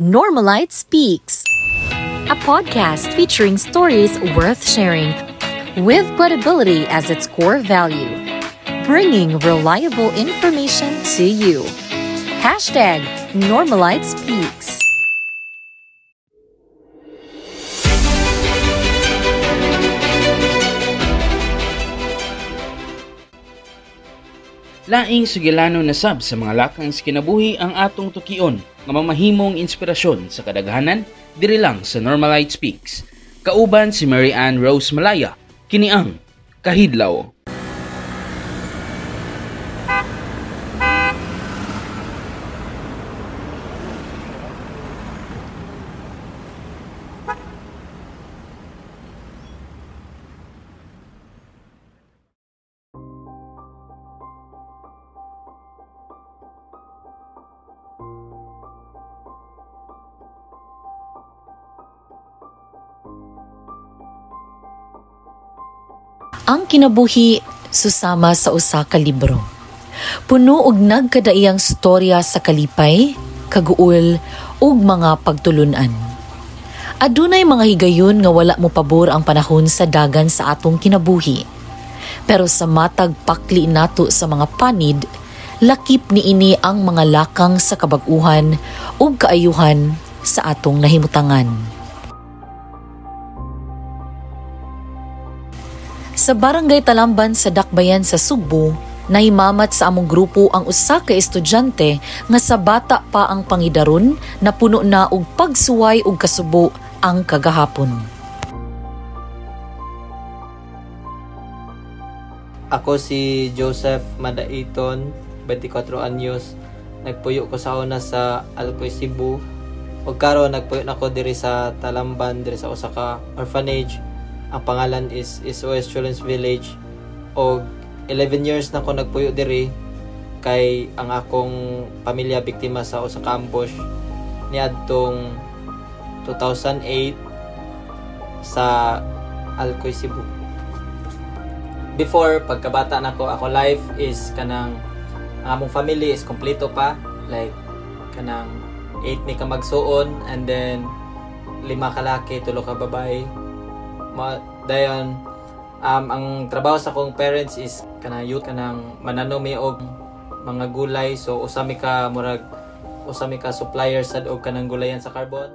Normalite Speaks, a podcast featuring stories worth sharing with credibility as its core value, bringing reliable information to you. Hashtag Normalite Speaks. Laing sugilano na sab sa mga lakang kinabuhi ang atong tukion nga mamahimong inspirasyon sa kadaghanan diri lang sa Normalite Speaks. Kauban si Mary Ann Rose Malaya, kini ang Kahidlaw. Ang kinabuhi susama sa usa ka libro. Puno og nagkadaiyang storya sa kalipay, kaguol ug mga pagtulunan. Adunay mga higayon nga wala mo pabor ang panahon sa dagan sa atong kinabuhi. Pero sa matag pakli nato sa mga panid, lakip ni ini ang mga lakang sa kabag-uhan ug kaayuhan sa atong nahimutangan. Sa barangay Talamban sa Dakbayan sa Sugbo, nahimamat sa among grupo ang usa ka estudyante nga sa bata pa ang pangidaron na puno na og pagsuway ug kasubo ang kagahapon. Ako si Joseph Madaiton, 24 anyos. Nagpuyo ko sa una sa Alcoy, Cebu. Ug karon nagpuyo na ko diri sa Talamban, diri sa usa ka orphanage. Ang pangalan is SOS Children's Village. Og 11 years na ko nagpuyo diri kay ang akong pamilya biktima sa usa ka ambush niadtong 2008 sa Alcoy, Cebu. Before pagkabata nako ako life is kanang ang among family is kompleto pa. Like kanang 8 ni ka magsuon and then lima ka laki tulo ka babae dayon um, ang trabaho sa akong parents is kanang youth kanang mananomi og mga gulay. So usami ka murag usami ka supplier sad og kanang gulayan sa carbon.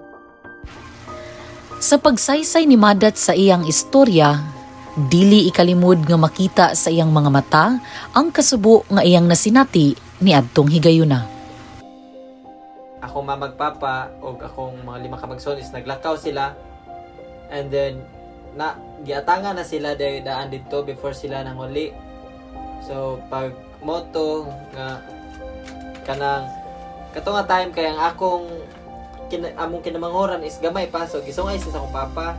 Sa pagsaysay ni Madat sa iyang istorya, dili ikalimod nga makita sa iyang mga mata ang kasubo nga iyang nasinati ni adtong higayuna. ako mamagpapa o akong mga lima ka magson is naglakaw sila. And then na giatangan na sila dahil daan dito before sila nanguli so pag moto nga kanang kato nga time kay ang akong kina, among kinamanghoran is gamay pa. So gisungay sa akong papa.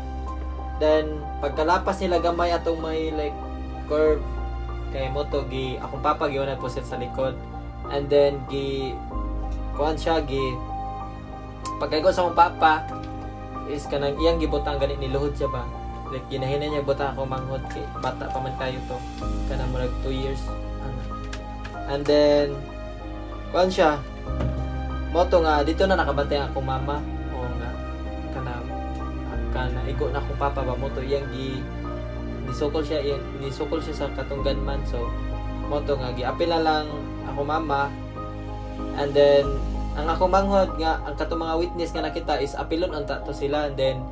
Then pagkalapas nila gamay atong may like curve kay moto gi akong papa giuna po sa likod. And then gi kuan siya gi pagkaigo sa akong papa is kanang iyang gibutang gani niluhod siya ba like ginahinan niya butang ako manghod kay bata pa man kayo to. Kanang murag 2 years. Ano. and then kuan siya? Moto nga dito na nakabatay ang akong mama. O nga. Kanang kana igo na akong papa ba? Moto iyang gi nisukol siya iyang nisukol siya sa katunggan man. So moto nga giapil na lang ako mama. And then ang akong manghod nga ang katong mga witness nga nakita is apilon ang tato sila. And then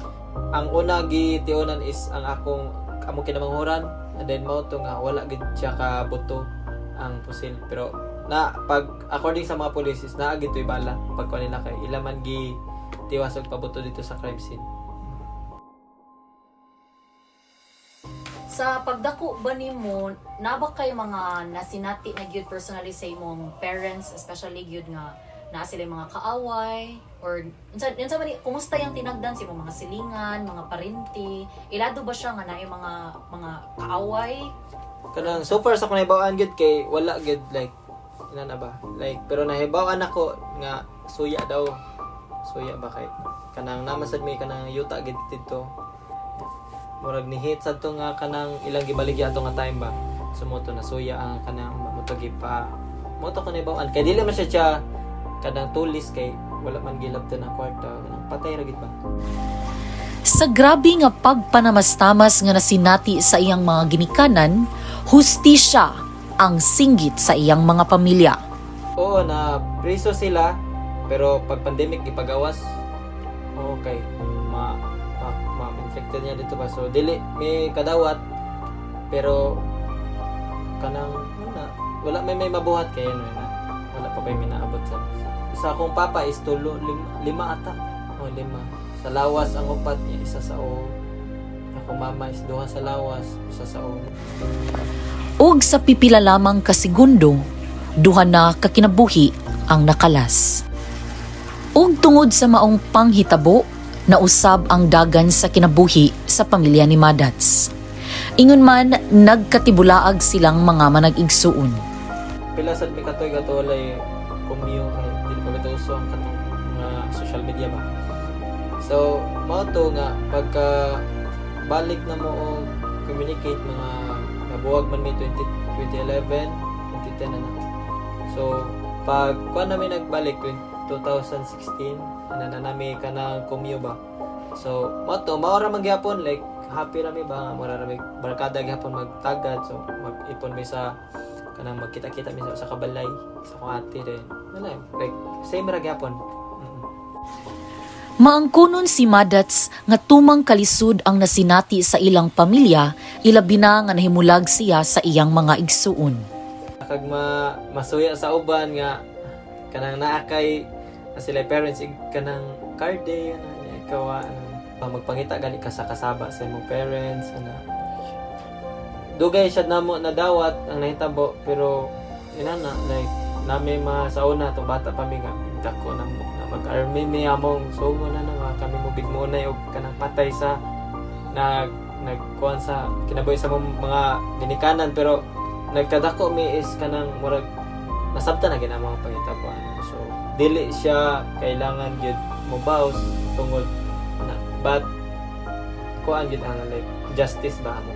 ang una gitiunan is ang akong among kinamanghuran and then mao to nga wala gid siya ka buto ang pusil. Pero na pag according sa mga police is naa gid bala pag kuha nila kay ila man gi tiwas og pabuto dito sa crime scene. Sa pagdako ba nimo, na ba kay mga nasinati na gyud personally sa imong parents, especially gyud nga na sila yung mga kaaway or unsa unsa man kumusta yung tinagdan imong mga silingan, mga parinti? Ilado ba siya nga na yung mga mga kaaway? kanang so far sa akong nahibawaan gid kay wala gid like ina na ba? Like pero nahibawaan ako nga suya daw. Suya ba kay? Kanang namasad may kanang yuta gid dito murag ni hit sa to nga kanang ilang gibaligya ato nga time ba? Sumoto na suya ang kanang moto pa moto ko nahibawaan kay dili man siya siya kanang tulis kay wala man gilabtan ang kwarta kanang patay ra gid ba Sa grabe nga pagpanamastamas nga nasinati sa iyang mga ginikanan, hustisya ang singgit sa iyang mga pamilya. Oo, na preso sila, pero pag pandemic ipagawas, okay, ma, ma, ma infected niya dito ba? So, dili, may kadawat, pero kanang, wala, wala may may mabuhat kayo no, na, wala pa pa may naabot sa sa akong papa is tulo, lima, lima ata. O, lima. Sa lawas ang upat niya, isa sa o. Ako mama is duha sa lawas, isa sa o. ug sa pipila lamang ka segundo, duha na kakinabuhi ang nakalas. Ug tungod sa maong panghitabo, nausab ang dagan sa kinabuhi sa pamilya ni Madats. Ingon man, nagkatibulaag silang mga manag-igsuon. pila sad mi katoy kato walay kumyo kay dili pa bitaw uso ang katong mga social media ba. So mao to nga pagka balik na mo og communicate mga nabuwag man mi 20, 2011 2010 na na. So pag kuan namin nagbalik 20- 2016 ana na nami kanang kumyo ba. So mao to mao ra man gyapon like happy ra mi ba mura ra mi barkada gyapon magtagad so mag-ipon mi sa kanang magkita-kita mi sa, sa kabalay sa kong ate din wala like same ra gyapon Mm. Maangkunon si Madats nga tumang kalisod ang nasinati sa ilang pamilya, ilabi na nga nahimulag siya sa iyang mga igsuon. kag ma masuya sa uban nga kanang naa kay na sila parents ig kanang card day niya ikaw ano, magpangita gani ka sa kasaba sa imong parents ana dugay siya namo na dawat ang nahitabo pero ina na like nami masauna to bata pa nga dako na mo na mag-army mi among sungo na na kami mo bigmunay og kanang patay sa nag nagkuan sa kinabuhi sa mga ginikanan. Pero nagkadako mi is kanang murag nasabta na gina mga pangitabuan so dili siya kailangan gyud mo baws tungod na but kuan gyud ang like justice ba mo?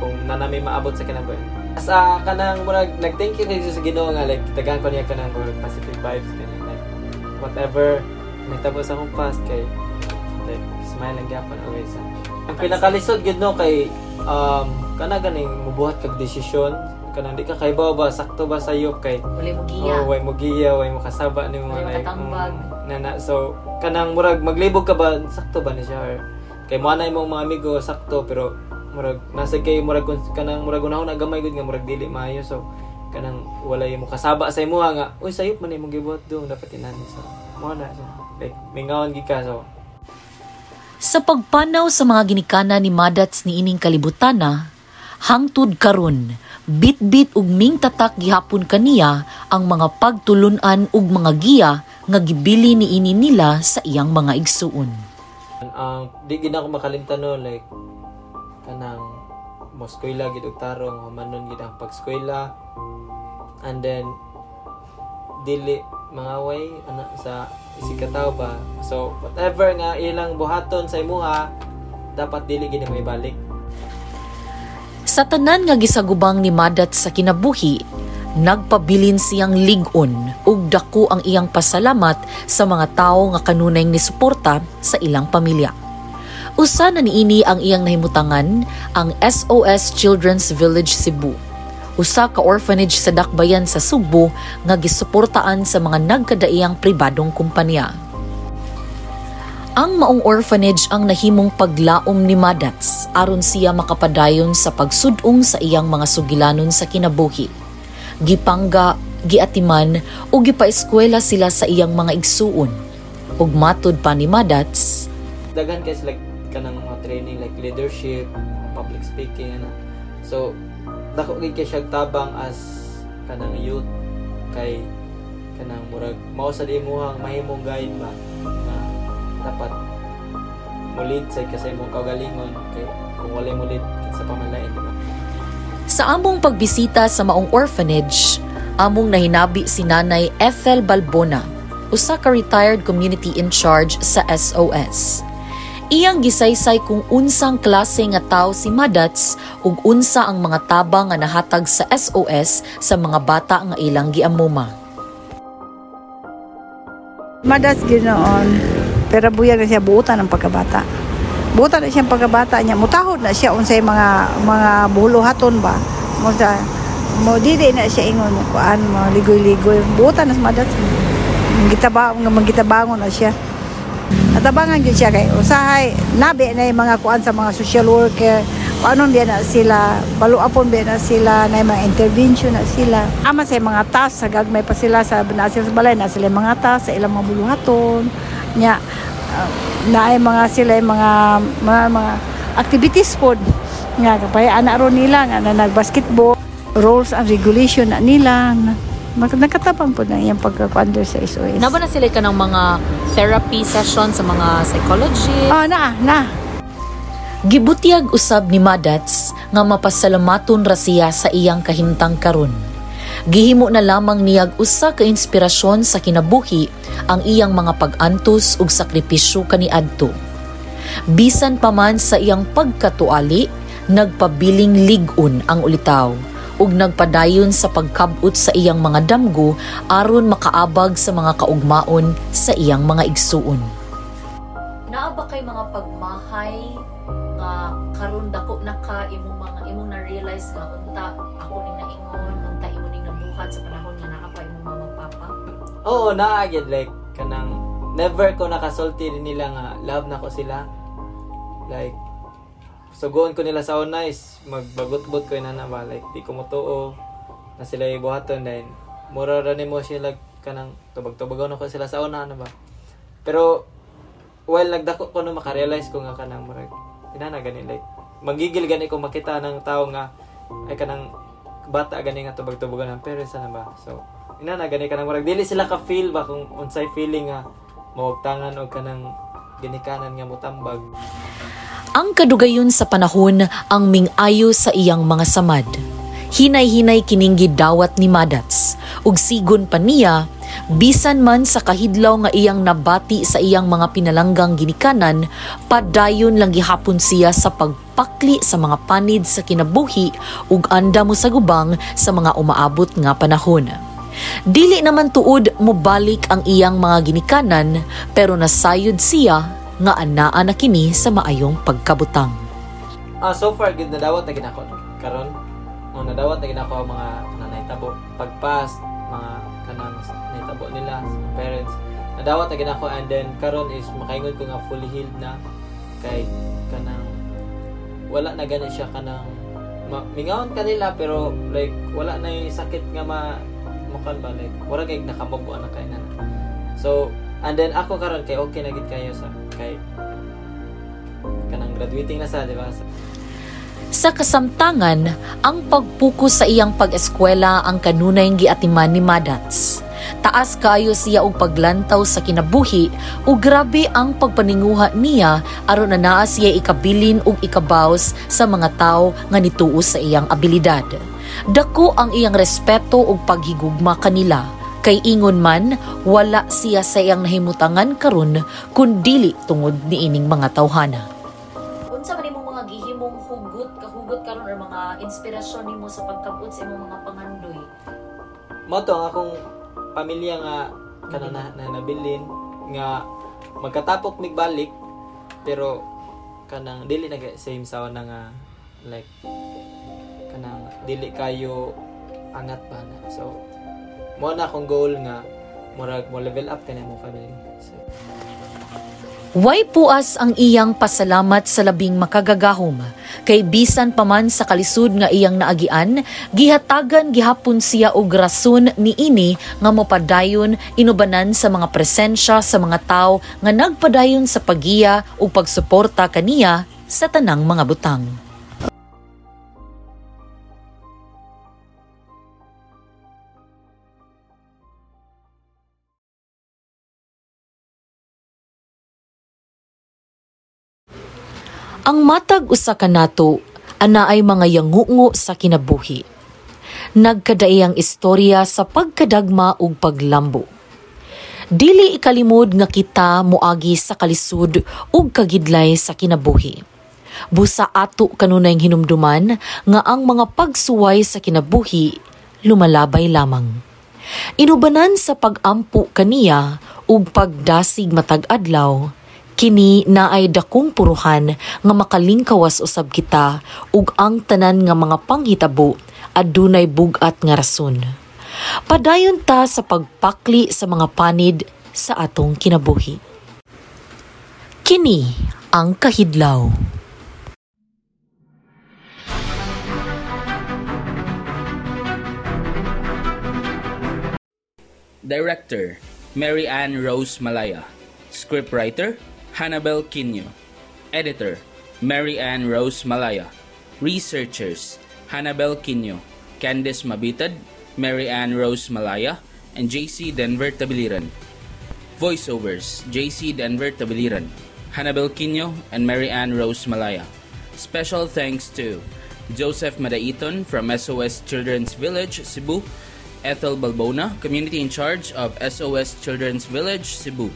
Kung nanami maabot sa kinabuhi sa kanang murag nag-thank you kay sa Ginoo nga like tagaan ko niya kanang murag positive vibes kanang like whatever nagtabo sa akong past kay like smile lang gyapon always ah. ang pinakalisod gyud no kay um kana ganing mubuhat kag desisyon kanang di ka kay ba ba sakto ba sa iyo kay Wala mo oh way mo giya way mo kasaba ni mo like mm, nana so kanang murag maglibog ka ba sakto ba ni siya or kay mo na imong mga amigo sakto pero murag nasa kay murag kanang murag unahon na gamay gud nga murag dili maayo so kanang wala mo kasaba sa imo nga uy sayop man imong gibuhat do dapat inani so mo na siya like mingawan gid ka so Sa pagpanaw sa mga ginikana ni Madats ni ining kalibutana, hangtod karon, bit-bit ug ming tatak gihapon kaniya ang mga pagtulunan ug mga giya nga gibili ni ini nila sa iyang mga igsuon. ang di gid ako makalimtan no like kanang mo eskwela gid og tarong humanon gid ang pagskwela and then dili mga way ana sa isikataw ba? So whatever nga ilang buhaton sa imuha dapat dili gid mo ibalik. Sa tanan nga gisagubang ni Madat sa kinabuhi, nagpabilin siyang ligon ug dako ang iyang pasalamat sa mga tawo nga kanunay ni suporta sa ilang pamilya. Usa na niini ang iyang nahimutangan ang SOS Children's Village Cebu. Usa ka orphanage sa Dakbayan sa Sugbo nga gisuportaan sa mga nagkadaiyang pribadong kumpanya. Ang maong orphanage ang nahimong paglaom ni Madats aron siya makapadayon sa pagsudong sa iyang mga sugilanon sa kinabuhi. Gipangga, giatiman o gipaeskwela sila sa iyang mga igsuon. Ug matud pa ni Madats, daghan kay like kanang mga training like leadership public speaking ano so dako gid kay siya tabang as kanang youth kay kanang murag mao sa imuhang mahimong guide ba na dapat mulit sa kasi imong kaugalingon kay kung wala mo lead sa pamalain di ba Sa among pagbisita sa maong orphanage, among nahinabi si Nanay Ethel Balbona, usa ka retired community in charge sa SOS. Iyang gisaysay kung unsang klase nga tao si Madats ug unsa ang mga tabang nga nahatag sa SOS sa mga bata nga ilang giamuma. Madas ginoon. Pero buyag na siya buutan ng pagkabata. Buutan na siya pagkabata niya. Mutahod na siya unsay mga mga buluhaton ba. Mo sa mo dili na siya ingon mo kuan mo ligoy-ligoy. Buutan na sa madas. Mangitaba mangitabangon na siya. Natabangan gyud siya kay usahay. Nabi na yung mga kuan sa mga social worker. Ano biya na sila baluapon biya na sila na mga intervention na sila. Ama sa mga task sa gagmay pa sila sa na sa balay na sila mga task sa ilang mga buluhaton. Nya uh, na ay mga sila mga mga, mga activities pod nga kapay ana ron nila nga na nagbasketball rules and regulation na nila mag- nagkatabang po na yung pagkakuander sa SOS. Naba na sila ka ng mga therapy session sa mga psychologist? Oh, na, na. Gibutiag usab ni Madats nga mapasalamaton ra siya sa iyang kahimtang karon. Gihimo na lamang niyag usa ka inspirasyon sa kinabuhi ang iyang mga pag-antos ug sakripisyo kaniadto. Bisan pa man sa iyang pagkatuali, nagpabiling ligon ang ulitaw ug nagpadayon sa pagkabot sa iyang mga damgo aron makaabag sa mga kaugmaon sa iyang mga igsuon. Naa ba kay mga pagmahay nga karon dako na ka imong mga imong na realize nga unta ako ning naingon unta imo ning nabuhat sa panahon nga naa pa imong mama papa Oo, naagid like kanang never ko nakasulti nila nga love na ko sila. Like sugoon ko nila sa una is magbagot-bot ko na na ba like di ko motuo na sila ibuhaton then mura ra nimo sila kanang tubag-tubagon ako sila sa una na ba. Pero while nagdako ko no makarealize ko nga kanang murag inana gani like magigil gani ko makita ng tao nga ay kanang bata gani nga tubag-tubagon ng parents na ba. So ina na gani kanang murag dili sila ka feel ba kung unsay feeling nga mawagtangan og kanang ginikanan nga motambag Ang kadugayon sa panahon ang mingayo sa iyang mga samad. Hinay-hinay kining gidawat ni Madats ug sigon pa niya bisan man sa kahidlaw nga iyang nabati sa iyang mga pinalanggang ginikanan padayon lang gihapon siya sa pagpakli sa mga panid sa kinabuhi ug anda mo sa gubang sa mga umaabot nga panahon. Dili naman tuod mobalik ang iyang mga ginikanan pero nasayod siya nga anaa na kini sa maayong pagkabutang. Ah, so far good nadawat na ginako karon. Mo nadawat na ginako ang mga nanaytabo pagpas mga kanang nahitabo nila sa parents. Nadawat na ginako and then karon is makaingon ko nga fully healed na kay kanang wala na gani siya kanang ma, mingawon kanila pero like wala na yung sakit nga ma mukan ba like wala kay nakamubo na kay na. So and then ako karon kay okay na gid kayo sa kay kanang graduating na sa di ba? Sa- Sa kasamtangan, ang pagpuko sa iyang pag-eskwela ang kanunay giatiman ni Madats. Taas kayo siya og paglantaw sa kinabuhi ug grabe ang pagpaninguha niya aron na naa siya ikabilin ug ikabaws sa mga tawo nga nituo sa iyang abilidad. Dako ang iyang respeto ug paghigugma kanila kay ingon man wala siya sa iyang nahimutangan karon kun dili tungod niining mga tawhana. Unsa man imong mga gihimong hugot kahugot karon or mga inspirasyon nimo sa pagkabot sa imong mga pangandoy? mo to ang akong pamilya nga kana na, na nabilin nga magkatapok migbalik pero kanang dili na kay- same sa una nga like kanang dili kayo angat ba na so mo na akong goal nga murag mo level up kanang mo family so, Way puas ang iyang pasalamat sa labing makagagahom. Kay bisan pa man sa kalisud nga iyang naagian, gihatagan gihapon siya og rason ni ini nga mopadayon inubanan sa mga presensya sa mga tao nga nagpadayon sa pagiya ug pagsuporta kaniya sa tanang mga butang. Ang matag usa ka nato ana ay mga yangungo sa kinabuhi. Nagkadaiyang istorya sa pagkadagma ug paglambo. Dili ikalimod nga kita moagi sa kalisud ug kagidlay sa kinabuhi. Busa ato kanunay hinumduman nga ang mga pagsuway sa kinabuhi lumalabay lamang. Inubanan sa pagampo kaniya ug pagdasig matag adlaw, kini naay dakong puruhan nga makalingkawas usab kita ug ang tanan nga mga panghitabo adunay bugat nga rason. Padayon ta sa pagpakli sa mga panid sa atong kinabuhi. Kini ang kahidlaw. Director, Mary Ann Rose Malaya. Scriptwriter, Hannibal Quino. Editor, Mary Ann Rose Malaya. Researchers, Hannibal Quino, Candice Mabitad, Mary Ann Rose Malaya, and JC Denver Tabiliran. Voiceovers, JC Denver Tabiliran, Hannibal Quino, and Mary Ann Rose Malaya. Special thanks to Joseph Madaiton from SOS Children's Village, Cebu, Ethel Balbona, Community in Charge of SOS Children's Village, Cebu,